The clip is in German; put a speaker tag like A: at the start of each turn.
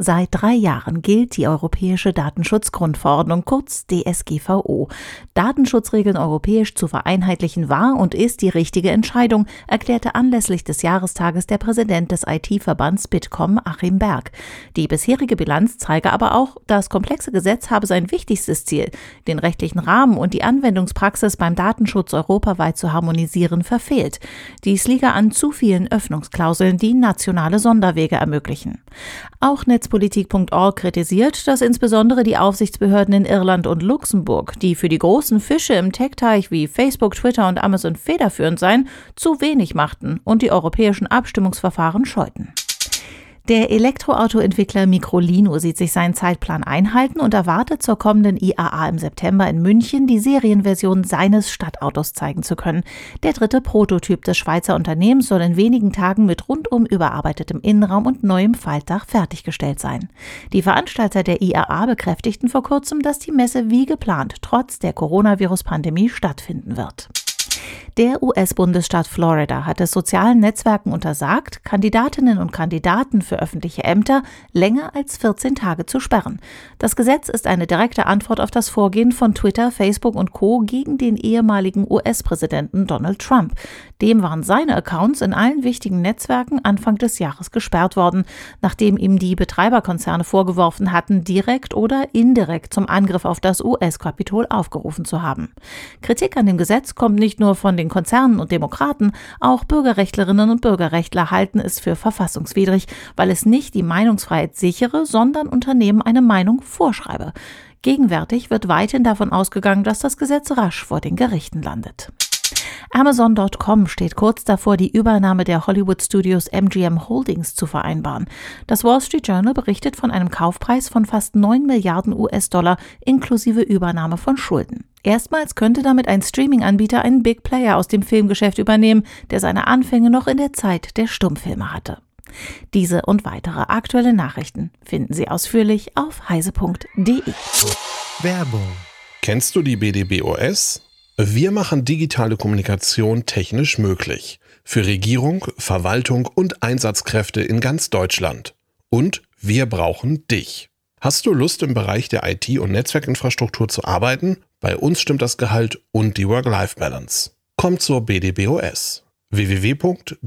A: Seit drei Jahren gilt die Europäische Datenschutzgrundverordnung, kurz DSGVO. Datenschutzregeln europäisch zu vereinheitlichen war und ist die richtige Entscheidung, erklärte anlässlich des Jahrestages der Präsident des IT-Verbands Bitkom, Achim Berg. Die bisherige Bilanz zeige aber auch, das komplexe Gesetz habe sein wichtigstes Ziel, den rechtlichen Rahmen und die Anwendungspraxis beim Datenschutz europaweit zu harmonisieren, verfehlt. Dies liege an zu vielen Öffnungsklauseln, die nationale Sonderwege ermöglichen. Auch Netzpolitik.org kritisiert, dass insbesondere die Aufsichtsbehörden in Irland und Luxemburg, die für die großen Fische im Tech-Teich wie Facebook, Twitter und Amazon federführend seien, zu wenig machten und die europäischen Abstimmungsverfahren scheuten. Der Elektroautoentwickler Microlino sieht sich seinen Zeitplan einhalten und erwartet zur kommenden IAA im September in München die Serienversion seines Stadtautos zeigen zu können. Der dritte Prototyp des Schweizer Unternehmens soll in wenigen Tagen mit rundum überarbeitetem Innenraum und neuem Faltdach fertiggestellt sein. Die Veranstalter der IAA bekräftigten vor kurzem, dass die Messe wie geplant trotz der Coronavirus-Pandemie stattfinden wird. Der US-Bundesstaat Florida hat es sozialen Netzwerken untersagt, Kandidatinnen und Kandidaten für öffentliche Ämter länger als 14 Tage zu sperren. Das Gesetz ist eine direkte Antwort auf das Vorgehen von Twitter, Facebook und Co. gegen den ehemaligen US-Präsidenten Donald Trump. Dem waren seine Accounts in allen wichtigen Netzwerken Anfang des Jahres gesperrt worden, nachdem ihm die Betreiberkonzerne vorgeworfen hatten, direkt oder indirekt zum Angriff auf das US-Kapitol aufgerufen zu haben. Kritik an dem Gesetz kommt nicht nur von den den Konzernen und Demokraten, auch Bürgerrechtlerinnen und Bürgerrechtler halten es für verfassungswidrig, weil es nicht die Meinungsfreiheit sichere, sondern Unternehmen eine Meinung vorschreibe. Gegenwärtig wird weithin davon ausgegangen, dass das Gesetz rasch vor den Gerichten landet. Amazon.com steht kurz davor, die Übernahme der Hollywood Studios MGM Holdings zu vereinbaren. Das Wall Street Journal berichtet von einem Kaufpreis von fast 9 Milliarden US-Dollar inklusive Übernahme von Schulden. Erstmals könnte damit ein Streaming-Anbieter einen Big Player aus dem Filmgeschäft übernehmen, der seine Anfänge noch in der Zeit der Stummfilme hatte. Diese und weitere aktuelle Nachrichten finden Sie ausführlich auf heise.de.
B: Werbung. Kennst du die BDBOS? Wir machen digitale Kommunikation technisch möglich. Für Regierung, Verwaltung und Einsatzkräfte in ganz Deutschland. Und wir brauchen dich. Hast du Lust im Bereich der IT- und Netzwerkinfrastruktur zu arbeiten? Bei uns stimmt das Gehalt und die Work-Life-Balance. Komm zur BDBOS. www.bdbos.de